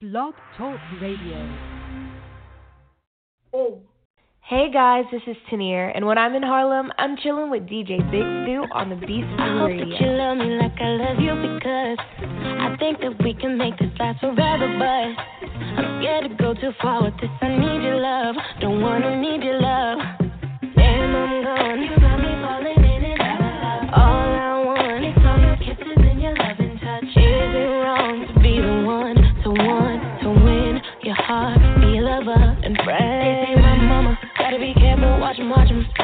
Blog Talk Radio. Oh. Hey guys, this is Tanier, and when I'm in Harlem, I'm chilling with DJ Big Stu on the Beast I hope that you love me like I love you because I think that we can make this last forever, but I'm scared to go too far with this. I need your love, don't wanna need your love. Damn, I'm gone.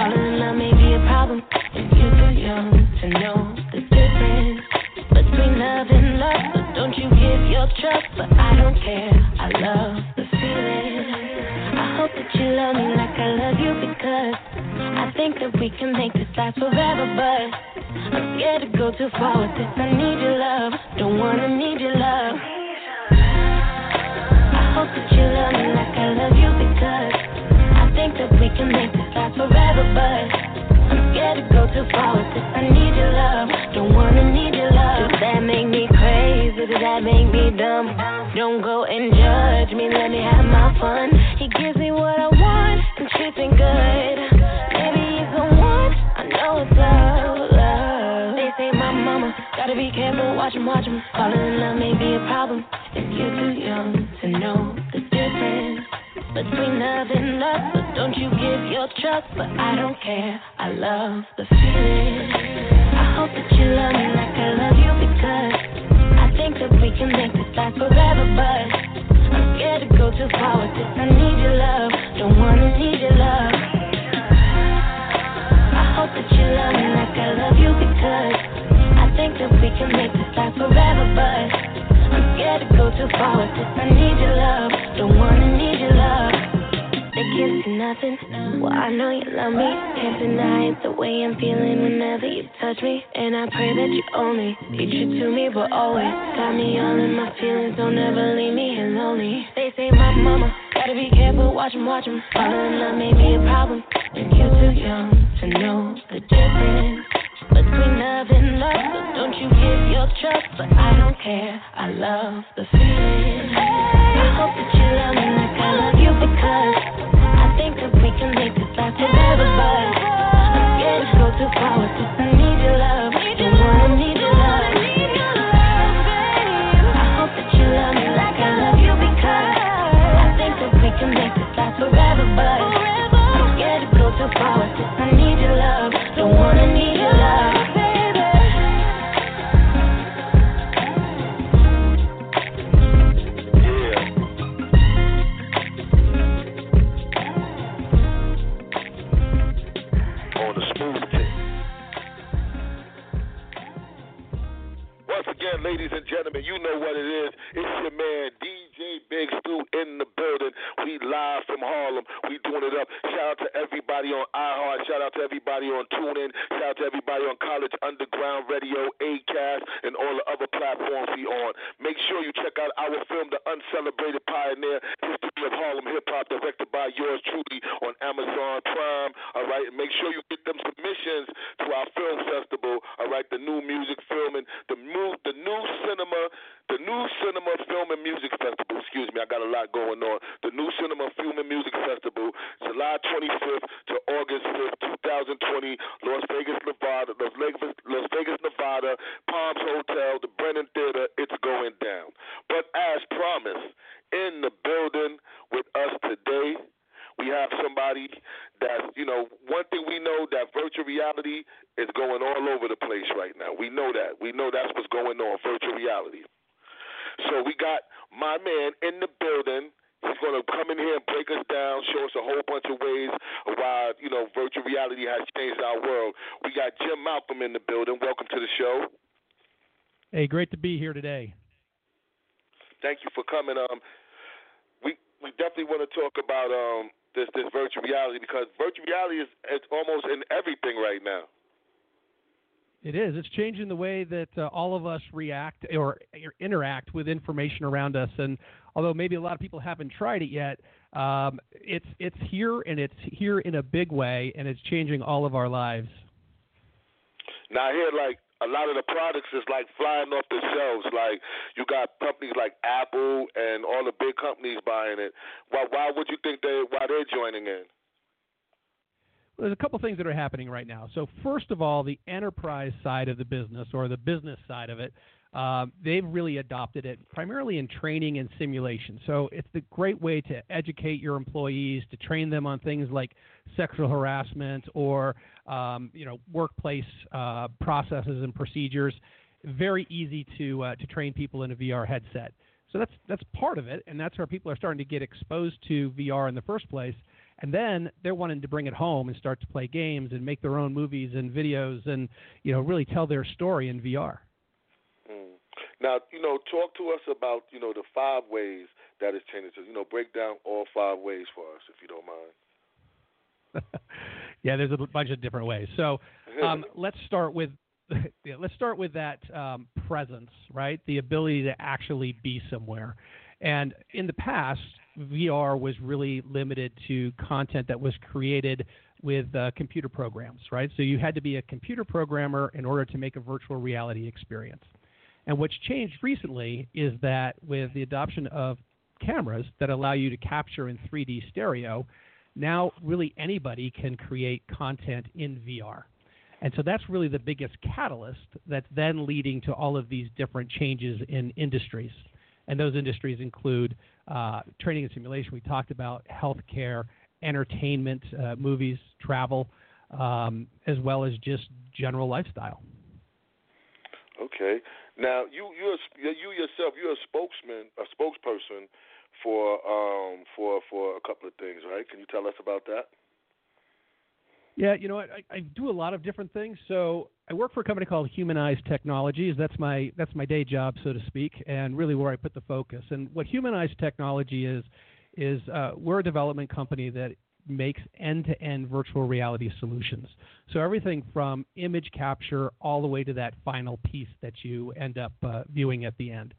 Falling in love may be a problem, and you're too young to know the difference between love and love. So don't you give your trust, but I don't care. I love the feeling. I hope that you love me like I love you because I think that we can make this last forever, but I'm scared to go too far with this. I need your love, don't wanna need your love. I hope that you love me like I love you because I think that we can make Don't go and judge me, let me have my fun. He gives me what I want and treats me good. Maybe he's the one, I know it's love, love. They say my mama gotta be careful, watch him, watch him. Falling in love may be a problem if you're too young to know the difference between love and love. So don't you give your trust, but I don't care. I love the feeling. I hope that you love me like I love you because think that we can make this last forever, but I'm scared to go too far with this. I need your love, don't wanna need your love. I hope that you love me like I love you because I think that we can make this last forever, but I'm scared to go too far with this. I need your love, don't wanna need your love. Can't see nothing. Well, I know you love me. Can't deny it the way I'm feeling whenever you touch me. And I pray that you only be true to me, but always got me all in my feelings. Don't ever leave me here lonely. They say my mama gotta be careful. Watch 'em, watch 'em. Falling in love may be a problem. And you're too young to know the difference between love and love. So don't you give your trust, but I don't care. I love the feeling. I hope that you love me like I love think that we can make this last forever. But I'm scared to go too far with this. I need your love, don't wanna need your love. I hope that you love me like I love you because I think that we can make this last forever. But I'm scared to go too far with this. I need your love, don't wanna ladies and gentlemen, you know what it is. It's your man, DJ Big Stu in the building. We live from Harlem. We doing it up. Shout out to everybody on iHeart. Shout out to everybody on TuneIn. Shout out to everybody on College Underground Radio, ACAST, and all the other platforms we on. Make sure you check out our film, The Uncelebrated Pioneer, History of Harlem Hip Hop, directed by yours truly on Amazon Prime. All right, and make sure you get them submissions to our film festival. All right, the new music film and the new the new cinema, the new cinema film and music festival. Excuse me, I got a lot going on. The new cinema film and music festival, July 25th to August 5th, 2020, Las Vegas, Nevada, Las Vegas, Las Vegas, Nevada, Palms Hotel, the Brenden Theater. It's going down. But as promised, in the building with us today. We have somebody that, you know, one thing we know that virtual reality is going all over the place right now. We know that. We know that's what's going on, virtual reality. So we got my man in the building. He's going to come in here and break us down, show us a whole bunch of ways of why, you know, virtual reality has changed our world. We got Jim Malcolm in the building. Welcome to the show. Hey, great to be here today. Thank you for coming. Um, we we definitely want to talk about um this this virtual reality because virtual reality is it's almost in everything right now. It is. It's changing the way that uh, all of us react or, or interact with information around us. And although maybe a lot of people haven't tried it yet, um, it's it's here and it's here in a big way, and it's changing all of our lives. Now I hear like a lot of the products is like flying off the shelves. Like you got companies like Apple and all the big companies buying it. Why why would you think they why they're joining in? There's a couple things that are happening right now. So first of all, the enterprise side of the business or the business side of it, uh, they've really adopted it primarily in training and simulation. So it's a great way to educate your employees, to train them on things like sexual harassment or um, you know workplace uh, processes and procedures. Very easy to uh, to train people in a VR headset. So that's that's part of it, and that's where people are starting to get exposed to VR in the first place. And then they're wanting to bring it home and start to play games and make their own movies and videos and you know really tell their story in VR. Mm. Now, you know, talk to us about you know the five ways that it's changing. You know, break down all five ways for us, if you don't mind. yeah, there's a bunch of different ways. So um, let's start with yeah, let's start with that um, presence, right? The ability to actually be somewhere. And in the past, VR was really limited to content that was created with uh, computer programs, right? So you had to be a computer programmer in order to make a virtual reality experience. And what's changed recently is that with the adoption of cameras that allow you to capture in 3D stereo, now really anybody can create content in VR. And so that's really the biggest catalyst that's then leading to all of these different changes in industries. And those industries include uh, training and simulation, we talked about healthcare, entertainment, uh, movies, travel, um, as well as just general lifestyle. Okay. Now you you you yourself you're a spokesman a spokesperson for um for for a couple of things, right? Can you tell us about that? Yeah, you know? I, I do a lot of different things. So I work for a company called Humaneyes Technologies. That's my that's my day job, so to speak, and really where I put the focus. And what Humaneyes Technology is is uh, we're a development company that makes end-to-end virtual reality solutions. So everything from image capture all the way to that final piece that you end up uh, viewing at the end.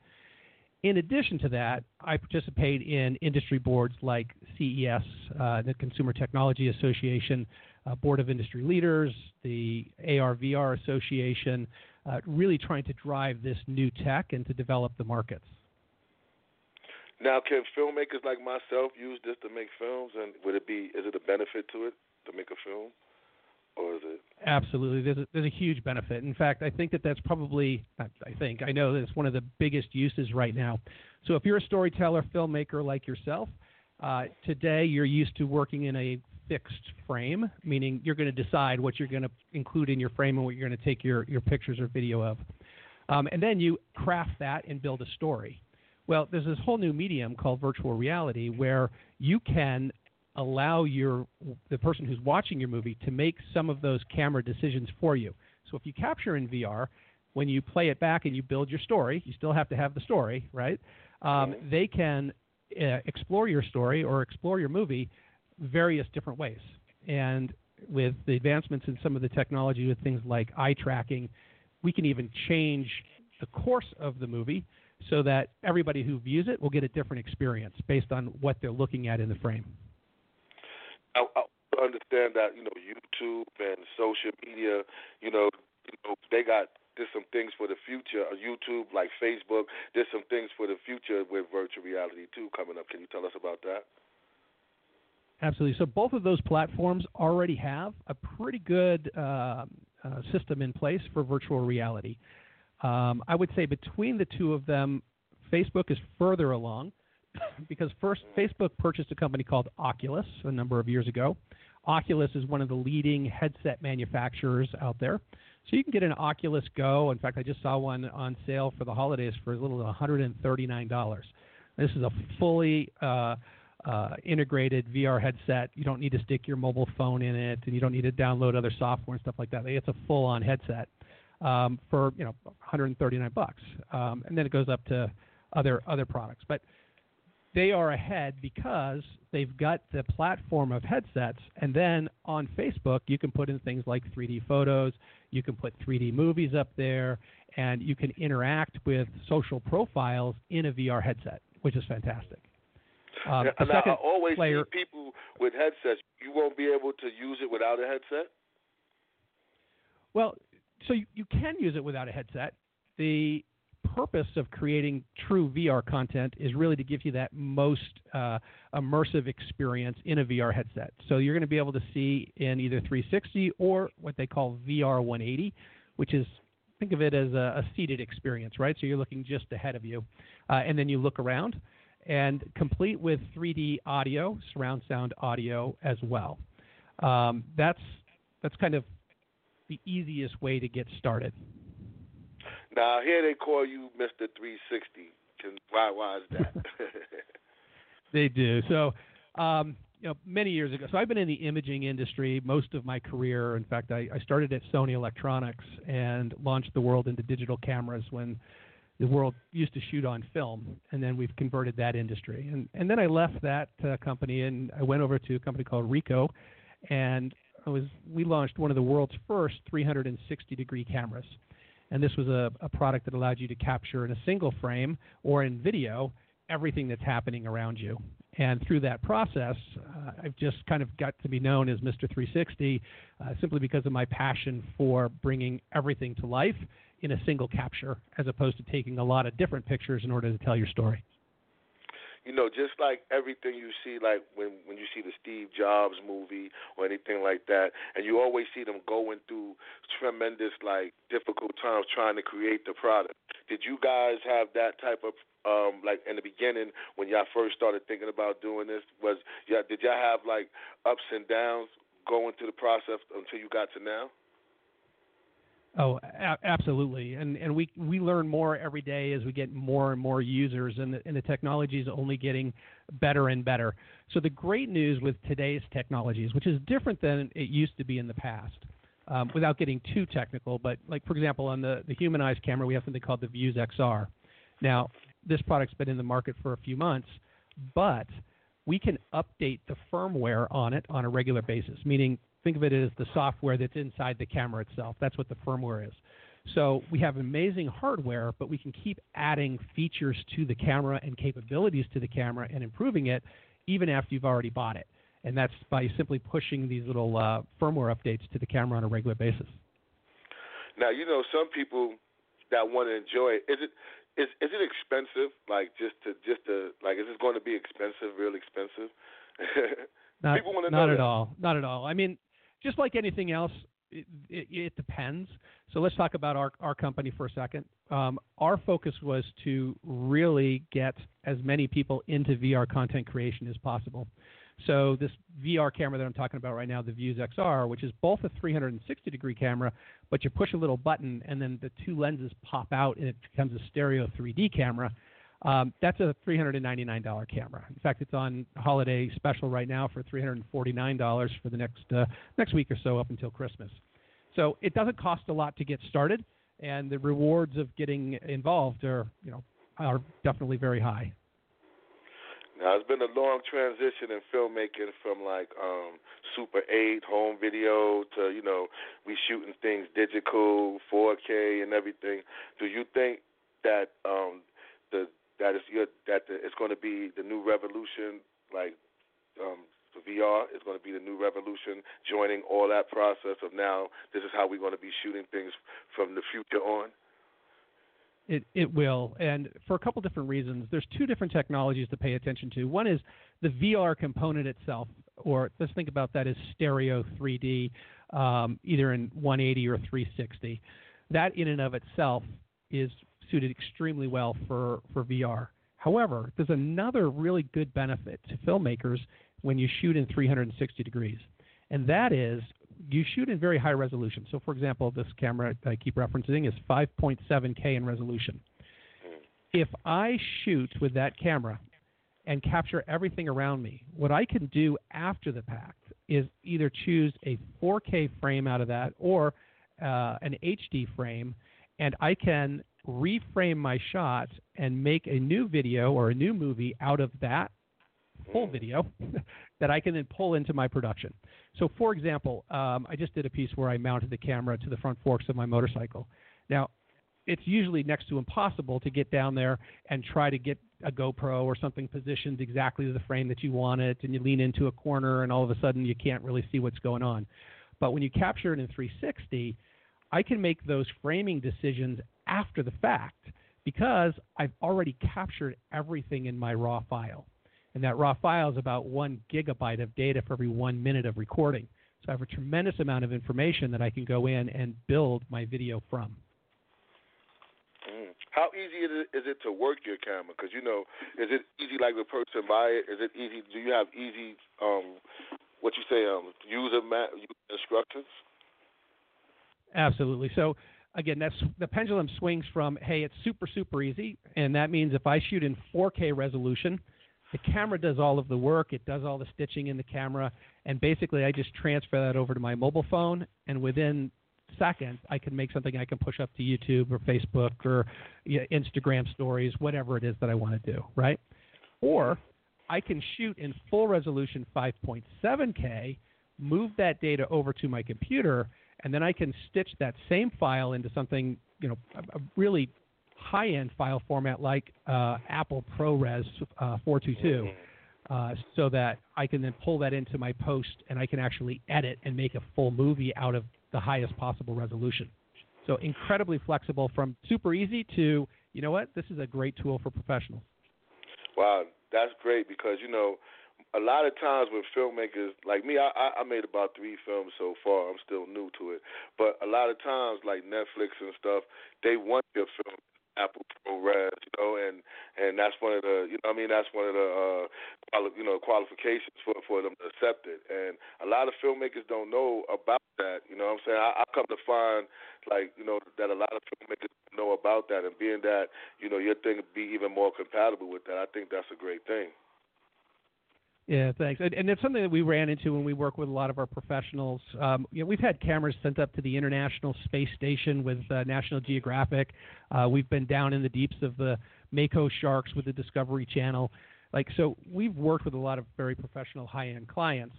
In addition to that, I participate in industry boards like CES, uh, the Consumer Technology Association, uh, Board of Industry Leaders, the AR/VR Association, uh, really trying to drive this new tech and to develop the markets. Now, can filmmakers like myself use this to make films, and would it be is it a benefit to it to make a film, or is it? Absolutely, there's a, there's a huge benefit. In fact, I think that that's probably I think I know that it's one of the biggest uses right now. So if you're a storyteller, filmmaker like yourself, uh, today you're used to working in a fixed frame, meaning you're going to decide what you're going to include in your frame and what you're going to take your, your pictures or video of. Um, and then you craft that and build a story. Well, there's this whole new medium called virtual reality where you can allow your the person who's watching your movie to make some of those camera decisions for you. So if you capture in VR, when you play it back and you build your story, you still have to have the story, right? Um. They can uh, explore your story or explore your movie various different ways. And with the advancements in some of the technology with things like eye tracking, we can even change the course of the movie so that everybody who views it will get a different experience based on what they're looking at in the frame. I, I understand that you know YouTube and social media, you know, you know they got there's some things for the future. Uh, YouTube, like Facebook, there's some things for the future with virtual reality too coming up. Can you tell us about that? Absolutely. So both of those platforms already have a pretty good uh, uh, system in place for virtual reality. Um, I would say between the two of them, Facebook is further along because first Facebook purchased a company called Oculus a number of years ago. Oculus is one of the leading headset manufacturers out there. So you can get an Oculus Go. In fact, I just saw one on sale for the holidays for a little $139. This is a fully uh, uh, integrated VR headset. You don't need to stick your mobile phone in it, and you don't need to download other software and stuff like that. It's a full-on headset um, for you know 139 bucks, um, and then it goes up to other other products. But they are ahead because they've got the platform of headsets, and then on Facebook you can put in things like 3D photos, you can put 3D movies up there, and you can interact with social profiles in a VR headset, which is fantastic. Um, and I always player, see people with headsets. You won't be able to use it without a headset. Well, so you, you can use it without a headset. The purpose of creating true VR content is really to give you that most uh, immersive experience in a VR headset. So you're going to be able to see in either 360 or what they call VR 180, which is think of it as a, a seated experience, right? So you're looking just ahead of you, uh, and then you look around, and complete with 3D audio, surround sound audio as well. Um, that's that's kind of the easiest way to get started. Now here they call you Mr. 360. Why why is that? they do. So, um, you know, many years ago. So I've been in the imaging industry most of my career. In fact, I, I started at Sony Electronics and launched the world into digital cameras when the world used to shoot on film, and then we've converted that industry. And and then I left that uh, company and I went over to a company called Ricoh, and I was we launched one of the world's first 360 degree cameras. And this was a, a product that allowed you to capture in a single frame or in video everything that's happening around you. And through that process, uh, I've just kind of got to be known as Mr. 360 uh, simply because of my passion for bringing everything to life in a single capture as opposed to taking a lot of different pictures in order to tell your story you know, just like everything you see, like when when you see the Steve Jobs movie or anything like that, and you always see them going through tremendous, like difficult times trying to create the product. Did you guys have that type of um like in the beginning when y'all first started thinking about doing this? Was yeah, did y'all have like ups and downs going through the process until you got to now? Oh, a- absolutely, and and we we learn more every day as we get more and more users, and the, and the technology is only getting better and better. So the great news with today's technologies, which is different than it used to be in the past, um, without getting too technical, but like for example, on the the Humaneyes camera, we have something called the Vuze XR. Now, this product's been in the market for a few months, but we can update the firmware on it on a regular basis, meaning think of it as the software that's inside the camera itself. That's what the firmware is. So we have amazing hardware, but we can keep adding features to the camera and capabilities to the camera and improving it even after you've already bought it. And that's by simply pushing these little uh, firmware updates to the camera on a regular basis. Now, you know, some people that want to enjoy it, is it is is it expensive? Like just to just to like is it going to be expensive, real expensive? not, people want to not at that. all. Not at all. I mean, just like anything else, it, it, it, depends. So let's talk about our, our company for a second. Um, our focus was to really get as many people into VR content creation as possible. So this VR camera that I'm talking about right now, the Vuze XR, which is both a 360 degree camera, but you push a little button and then the two lenses pop out and it becomes a stereo 3D camera. Um, that's a $399 camera. In fact, it's on holiday special right now for $349 for the next uh, next week or so up until Christmas. So it doesn't cost a lot to get started, and the rewards of getting involved are you know are definitely very high. Now it's been a long transition in filmmaking from like um Super 8 home video to you know we shooting things digital, 4K and everything. Do you think that um the that is your that the, it's going to be the new revolution, like um, the VR is going to be the new revolution, joining all that process of now. This is how we're going to be shooting things from the future on. It it will, and for a couple different reasons. There's two different technologies to pay attention to. One is the VR component itself, or let's think about that as stereo 3D, um, either in 180 or 360. That in and of itself is suited extremely well for, for VR. However, there's another really good benefit to filmmakers when you shoot in 360 degrees, and that is you shoot in very high resolution. So, for example, this camera I keep referencing is 5.7K in resolution. If I shoot with that camera and capture everything around me, what I can do after the fact is either choose a 4K frame out of that or uh, an HD frame, and I can reframe my shot and make a new video or a new movie out of that full video that I can then pull into my production. So, for example, um, I just did a piece where I mounted the camera to the front forks of my motorcycle. Now, it's usually next to impossible to get down there and try to get a GoPro or something positioned exactly to the frame that you want it, and you lean into a corner, and all of a sudden you can't really see what's going on. But when you capture it in 360, I can make those framing decisions after the fact because I've already captured everything in my raw file. And that raw file is about one gigabyte of data for every one minute of recording. So I have a tremendous amount of information that I can go in and build my video from. Mm. How easy is it, is it to work your camera? Because you know, is it easy like the person buy it? Is it easy? Do you have easy, um, what you say, um, user mat instructions? Absolutely. So again, that's the pendulum swings from hey, it's super super easy, and that means if I shoot in 4K resolution, the camera does all of the work. It does all the stitching in the camera, and basically I just transfer that over to my mobile phone, and within seconds I can make something I can push up to YouTube or Facebook or you know, Instagram stories, whatever it is that I want to do, right? Or I can shoot in full resolution 5.7K, move that data over to my computer, and then I can stitch that same file into something, you know, a, a really high-end file format like uh, Apple ProRes uh, 422, uh, so that I can then pull that into my post and I can actually edit and make a full movie out of the highest possible resolution. So incredibly flexible, from super easy to you know what, this is a great tool for professionals. Wow, that's great because you know a lot of times with filmmakers like me, I, I made about three films so far. I'm still new to it, but a lot of times like Netflix and stuff, they want your film Apple ProRes, you know, and and that's one of the, you know, I mean, that's one of the, uh, quali- you know, qualifications for for them to accept it. And a lot of filmmakers don't know about that. You know, what I'm saying I, I come to find like you know that a lot of filmmakers don't know about that, and being that you know your thing be even more compatible with that, I think that's a great thing. Yeah, thanks. And, and it's something that we ran into when we work with a lot of our professionals. Um, you know, we've had cameras sent up to the International Space Station with uh, National Geographic. Uh, we've been down in the deeps of the Mako sharks with the Discovery Channel. Like, so we've worked with a lot of very professional, high-end clients.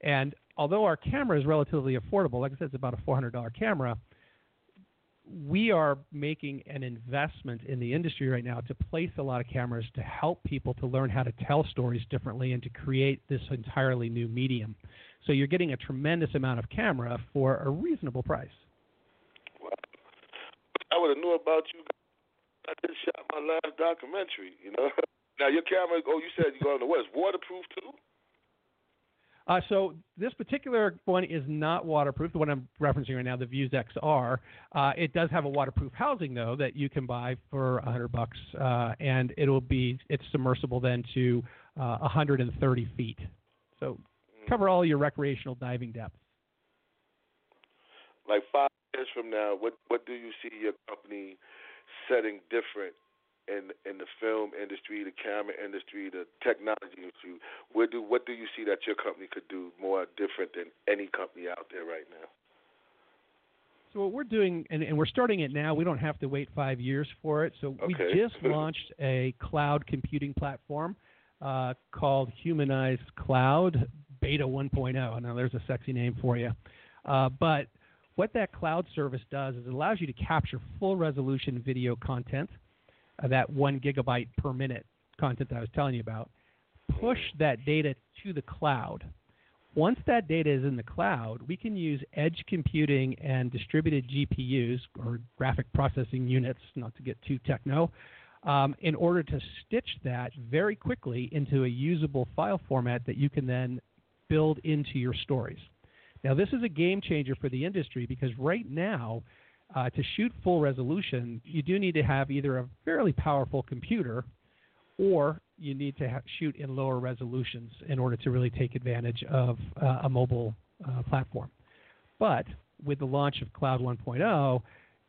And although our camera is relatively affordable, like I said, it's about a $400 camera we are making an investment in the industry right now to place a lot of cameras to help people to learn how to tell stories differently and to create this entirely new medium. So you're getting a tremendous amount of camera for a reasonable price. Wow. I would have knew about you. I just shot my last documentary. You know. Now your camera. Oh, you said you go on the west. Waterproof too. Uh, so this particular one is not waterproof. The one I'm referencing right now, the Vuze XR. Uh, it does have a waterproof housing though that you can buy for a hundred bucks, uh, and it'll be it's submersible then to 130 uh, feet. So cover all your recreational diving depths. Like five years from now, what what do you see your company setting different in in the film industry, the camera industry, the technology industry? Where do what do you see that your company could do more different than any company out there right now? So what we're doing, and, and, we're starting it now. We don't have to wait five years for it. So we just launched a cloud computing platform uh, called Humaneyes Cloud Beta 1.0. Now there's a sexy name for you, uh, but what that cloud service does is it allows you to capture full resolution video content uh, that one gigabyte per minute content that I was telling you about, push that data to the cloud. Once that data is in the cloud, we can use edge computing and distributed GPUs or graphic processing units, not to get too techno, um, in order to stitch that very quickly into a usable file format that you can then build into your stories. Now, this is a game changer for the industry because right now, uh, to shoot full resolution, you do need to have either a fairly powerful computer or you need to ha- shoot in lower resolutions in order to really take advantage of uh, a mobile uh, platform. But with the launch of Cloud 1.0,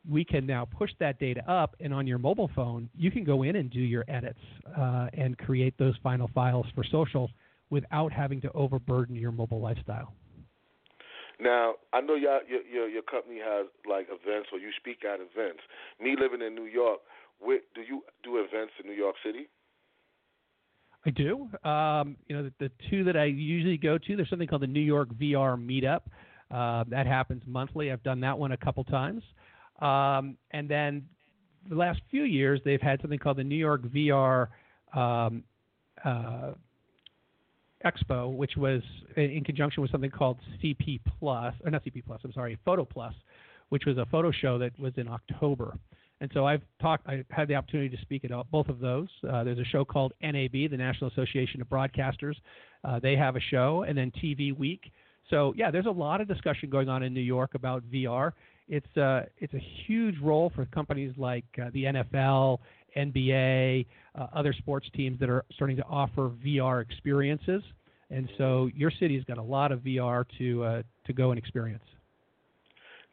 we can now push that data up, and on your mobile phone, you can go in and do your edits uh, and create those final files for social without having to overburden your mobile lifestyle. Now, I know your your your company has like events or you speak at events. Me living in New York, where, do you do events in New York City? I do. Um, you know, the, the, two that I usually go to, there's something called the New York VR Meetup. Uh, that happens monthly. I've done that one a couple times. Um, and then the last few years, they've had something called the New York VR um, uh, Expo, which was in conjunction with something called CP Plus, or not CP Plus, I'm sorry, Photo Plus, which was a photo show that was in October. And so I've talked, I had the opportunity to speak at both of those. Uh, there's a show called NAB, the National Association of Broadcasters. Uh, they have a show, and then TV Week. So yeah, there's a lot of discussion going on in New York about VR. It's uh, it's a huge role for companies like uh, the NFL, NBA, uh, other sports teams that are starting to offer VR experiences. And so your city's got a lot of VR to uh, to go and experience.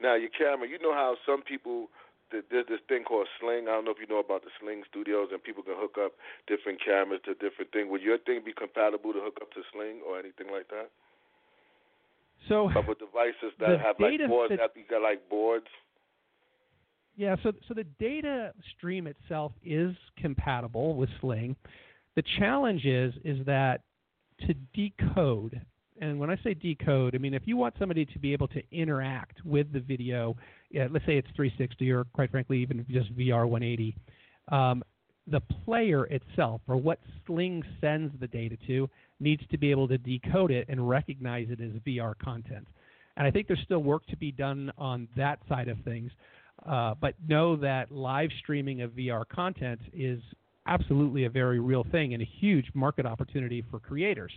Now, your camera, you know how some people there's this thing called Sling. I don't know if you know about the Sling Studios, and people can hook up different cameras to different things. Would your thing be compatible to hook up to Sling or anything like that? So, couple devices that have like boards that, that got like boards. Yeah, so so the data stream itself is compatible with Sling. The challenge is is that to decode, and when I say decode, I mean if you want somebody to be able to interact with the video, yeah, let's say it's 360 or quite frankly even just VR 180, um, the player itself or what Sling sends the data to needs to be able to decode it and recognize it as VR content. And I think there's still work to be done on that side of things. Uh, but know that live streaming of VR content is absolutely a very real thing and a huge market opportunity for creators.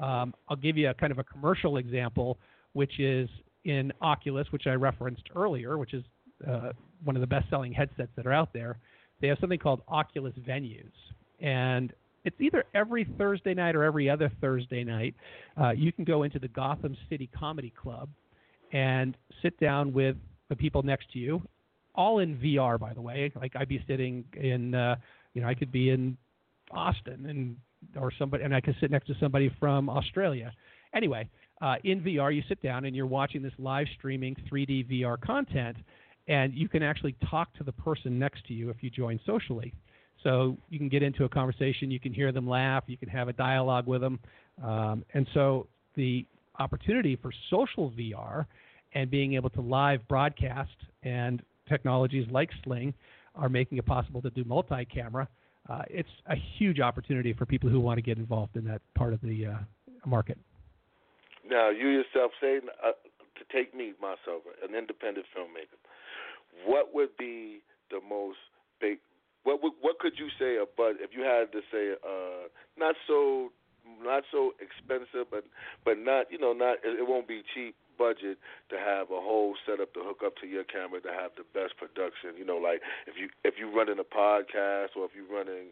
Um, I'll give you a kind of a commercial example, which is in Oculus, which I referenced earlier, which is uh, one of the best selling headsets that are out there. They have something called Oculus Venues. And it's either every Thursday night or every other Thursday night. Uh, you can go into the Gotham City Comedy Club and sit down with the people next to you, all in VR, by the way. Like I'd be sitting in, uh, you know, I could be in Austin and or somebody, and I could sit next to somebody from Australia. Anyway, uh, in VR, you sit down and you're watching this live streaming 3D VR content, and you can actually talk to the person next to you if you join socially. So you can get into a conversation, you can hear them laugh, you can have a dialogue with them. Um, and so the opportunity for social VR and being able to live broadcast and technologies like Sling are making it possible to do multi camera. Uh, it's a huge opportunity for people who want to get involved in that part of the uh, market. Now, you yourself say uh, to take me, myself, an independent filmmaker, what would be the most big what what could you say about if you had to say uh not so not so expensive but but not you know not it, won't be cheap budget to have a whole setup to hook up to your camera to have the best production you know like if you if you're running a podcast or if you're running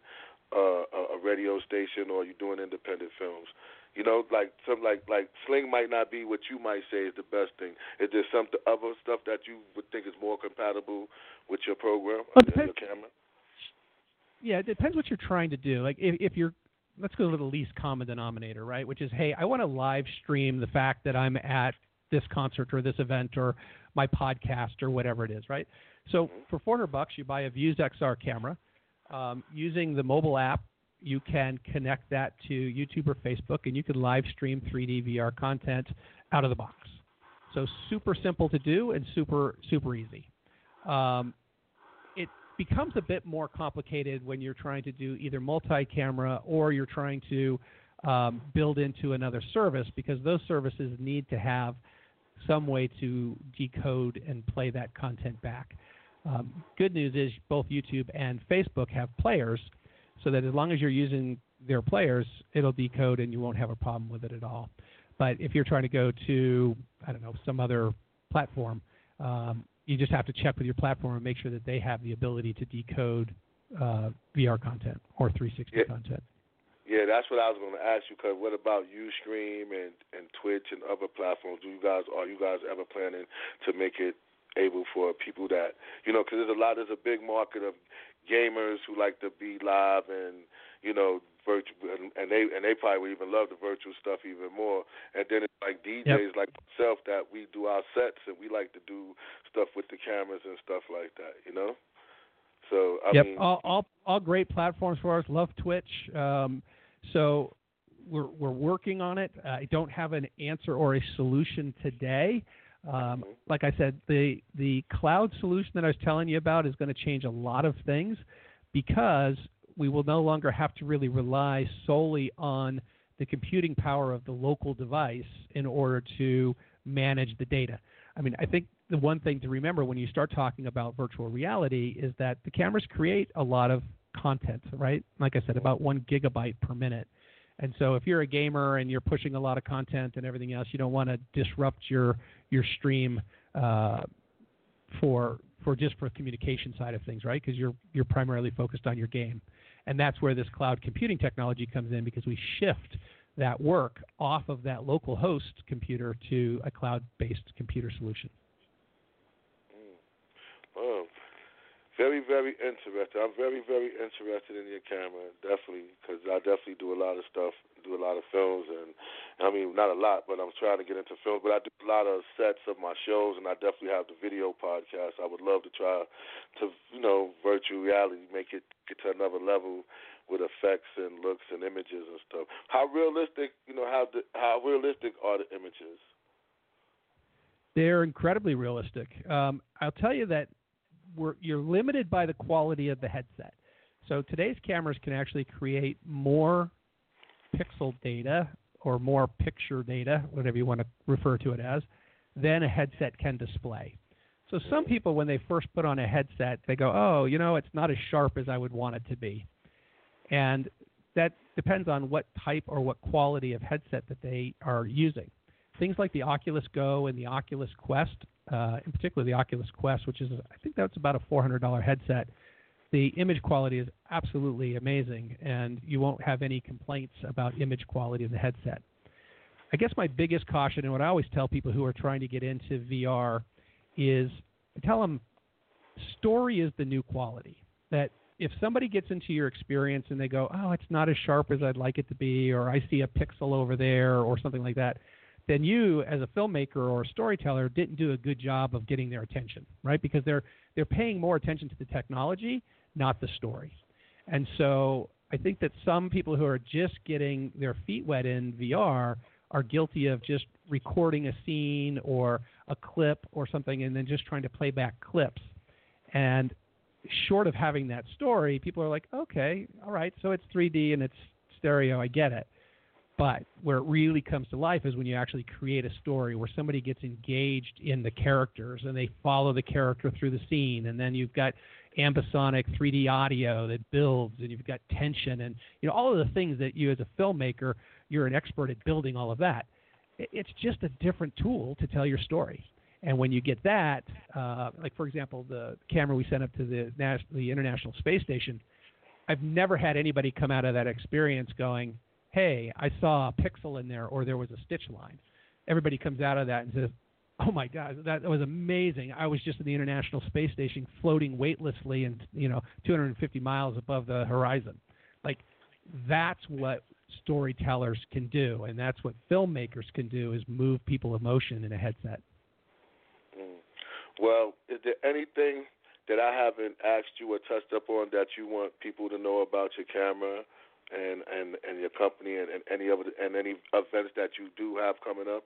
uh, a, a radio station or you're doing independent films you know, like some like like Sling might not be what you might say is the best thing. Is there some other stuff that you would think is more compatible with your program well, and your camera? yeah, it depends what you're trying to do. Like if, if you're let's go to the least common denominator, right? Which is, hey, I want to live stream the fact that I'm at this concert or this event or my podcast or whatever it is, right? So for 400 bucks, you buy a Vuze XR camera. Um, using the mobile app, you can connect that to YouTube or Facebook, and you can live stream 3D VR content out of the box. So super simple to do and super super easy. Um, becomes a bit more complicated when you're trying to do either multi-camera or you're trying to um, build into another service because those services need to have some way to decode and play that content back. Um, good news is both YouTube and Facebook have players, so that as long as you're using their players, it'll decode and you won't have a problem with it at all. But if you're trying to go to, I don't know, some other platform, um, you just have to check with your platform and make sure that they have the ability to decode uh, VR content or 360 yeah. content. Yeah, that's what I was going to ask you. Cause what about UStream and and Twitch and other platforms? Do you guys are you guys ever planning to make it able for people that you know? Because there's a lot, there's a big market of gamers who like to be live and you know virtual, and, and they and they probably would even love the virtual stuff even more. And then it's like DJs yep. like myself that we do our sets and we like to do stuff with the cameras and stuff like that. You know. So I yep, mean, all, all all great platforms for us. Love Twitch. Um, so we're we're working on it. I don't have an answer or a solution today. Um, mm-hmm. like I said, the the cloud solution that I was telling you about is going to change a lot of things because we will no longer have to really rely solely on the computing power of the local device in order to manage the data. I mean, I think the one thing to remember when you start talking about virtual reality is that the cameras create a lot of content, right? Like I said, about one gigabyte per minute. And so if you're a gamer and you're pushing a lot of content and everything else, you don't want to disrupt your your stream uh, for for just for communication side of things, right? Because you're you're primarily focused on your game, and that's where this cloud computing technology comes in because we shift that work off of that local host computer to a cloud-based computer solution. Oh, very, very interested. I'm very, very interested in your camera, definitely, because I definitely do a lot of stuff, do a lot of films, and I mean, not a lot, but I'm trying to get into films. But I do a lot of sets of my shows, and I definitely have the video podcast. I would love to try to, you know, virtual reality, make it get to another level with effects and looks and images and stuff. How realistic, you know, how the, how realistic are the images? They're incredibly realistic. Um, I'll tell you that we're, you're limited by the quality of the headset. So today's cameras can actually create more pixel data or more picture data, whatever you want to refer to it as, than a headset can display. So some people, when they first put on a headset, they go, "Oh, you know, it's not as sharp as I would want it to be," and that depends on what type or what quality of headset that they are using. Things like the Oculus Go and the Oculus Quest uh, in particular the Oculus Quest, which is I think that's about a $400 headset. The image quality is absolutely amazing, and you won't have any complaints about image quality of the headset. I guess my biggest caution, and what I always tell people who are trying to get into VR, is I tell them story is the new quality. That if somebody gets into your experience and they go, oh, it's not as sharp as I'd like it to be, or I see a pixel over there, or something like that, then you as a filmmaker or a storyteller didn't do a good job of getting their attention, right? Because they're they're paying more attention to the technology, not the story. And so I think that some people who are just getting their feet wet in VR are guilty of just recording a scene or a clip or something and then just trying to play back clips. And short of having that story, people are like, okay, all right, so it's 3D and it's stereo, I get it. But where it really comes to life is when you actually create a story where somebody gets engaged in the characters and they follow the character through the scene, and then you've got ambisonic 3D audio that builds, and you've got tension, and you know all of the things that you as a filmmaker you're an expert at building all of that. It's just a different tool to tell your story. And when you get that, uh, like for example, the camera we sent up to the, Nas- the International Space Station, I've never had anybody come out of that experience going, hey, I saw a pixel in there or there was a stitch line. Everybody comes out of that and says, oh my God, that was amazing. I was just in the International Space Station floating weightlessly and, you know, 250 miles above the horizon. Like, that's what storytellers can do, and that's what filmmakers can do is move people emotion in a headset. Mm. Well, is there anything that I haven't asked you or touched up on that you want people to know about your camera and and and your company and, and any other and any events that you do have coming up?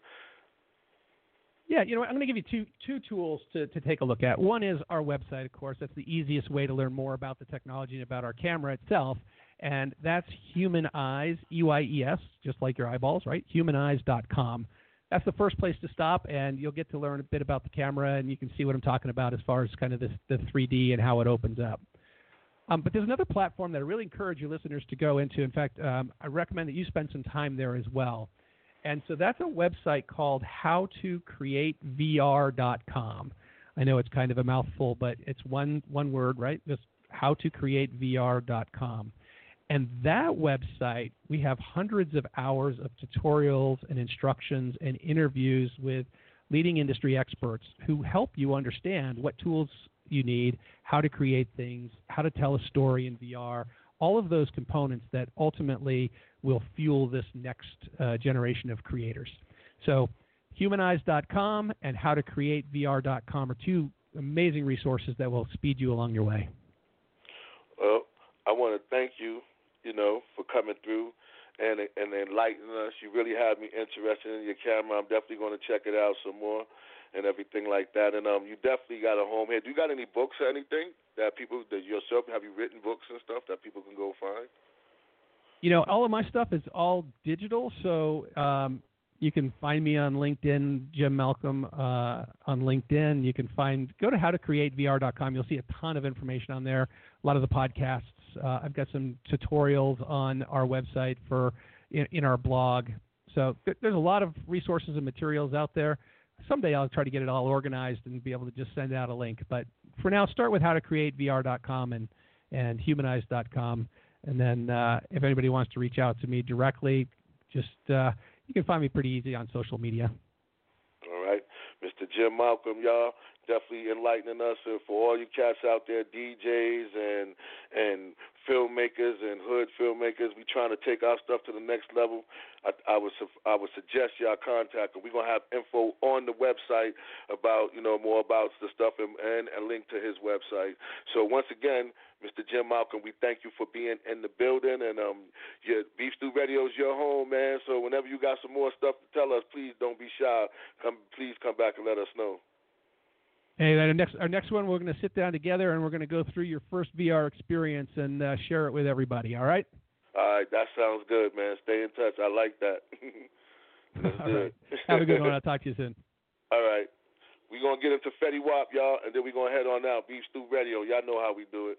Yeah, you know, I'm going to give you two two tools to, to take a look at. One is our website, of course. That's the easiest way to learn more about the technology and about our camera itself, and that's Human Eyes, E-Y-E-S, just like your eyeballs, right? HumanEyes.com. That's the first place to stop, and you'll get to learn a bit about the camera, and you can see what I'm talking about as far as kind of this, the 3D and how it opens up. Um, but there's another platform that I really encourage your listeners to go into. In fact, um, I recommend that you spend some time there as well. And so that's a website called howtocreatevr.com. I know it's kind of a mouthful, but it's one one word, right? Just howtocreatevr.com. And that website, we have hundreds of hours of tutorials and instructions and interviews with leading industry experts who help you understand what tools you need, how to create things, how to tell a story in VR, all of those components that ultimately will fuel this next uh, generation of creators. So, humaneyes.com and howtocreatevr.com are two amazing resources that will speed you along your way. Well, I want to thank you, you know, for coming through and and enlightening us. You really had me interested in your camera. I'm definitely going to check it out some more and everything like that. And um, you definitely got a home here. Do you got any books or anything that people that yourself have you written books and stuff that people can go find? You know, all of my stuff is all digital. So um, You can find me on LinkedIn, Jim Malcolm uh, on LinkedIn. You can find go to howtocreatevr.com. You'll see a ton of information on there. A lot of the podcasts. Uh, I've got some tutorials on our website for in, in our blog. So there's a lot of resources and materials out there. Someday I'll try to get it all organized and be able to just send out a link. But for now, start with howtocreatevr.com and and humaneyes.com. And then uh, if anybody wants to reach out to me directly, just uh, you can find me pretty easy on social media. Mr. Jim Malcolm, y'all definitely enlightening us. And for all you cats out there, DJs and and filmmakers and hood filmmakers, we trying to take our stuff to the next level. I, I would I would suggest y'all contact him. We're gonna have info on the website about you know more about the stuff and, and a link to his website. So once again, Mr. Jim Malcolm, we thank you for being in the building and um your Beef Stew Radio is your home, man. So whenever you got some more stuff to tell us, please don't be shy. Come please come back and let us know. Hey, our next our next one, we're going to sit down together and we're going to go through your first VR experience and uh, share it with everybody. All right? All right, that sounds good, man. Stay in touch. I like that. all right. Have a good one. I'll talk to you soon. All right. We're going to get into Fetty Wap, y'all, and then we're going to head on out. Beef Stew Radio. Y'all know how we do it.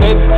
talk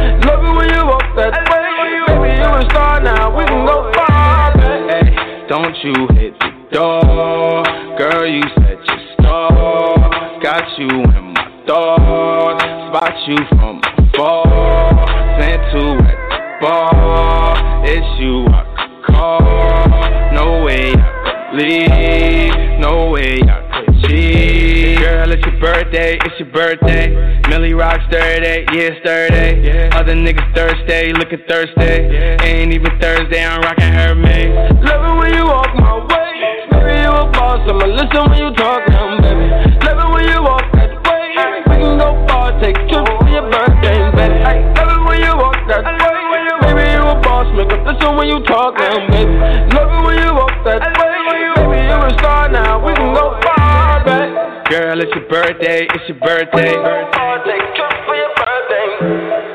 Other niggas Thursday, looking Thursday. Yeah. Ain't even Thursday, I'm rocking Hermes. Love it when you walk my way. Baby, you a boss, I'ma listen when you talk now, baby. Love it when you walk that way. We can go far, take trips for your birthday, baby. Love it when you walk that way. Baby, you a boss, make up listen when you talk now, baby. Love it when you walk that way. Baby, you a star now, we can go far, baby. Girl, it's your birthday, it's your birthday.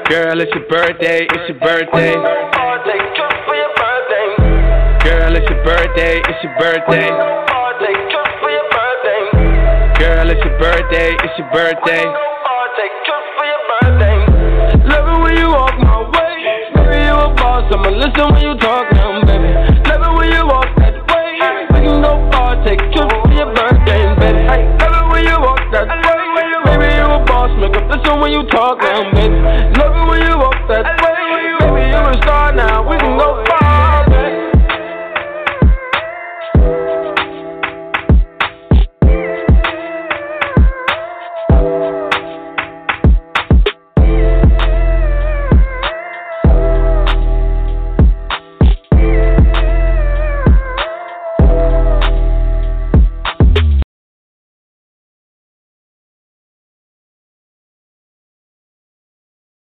Girl, it's your birthday, it's your birthday. Girl, it's your birthday, it's your birthday. Girl, it's your birthday, it's your birthday. Love it when you walk my way. Baby, you a boss, I'ma listen when you Listen when you talk, damn, baby. Love it when you walk that way. Baby, you're a star now. We can go far.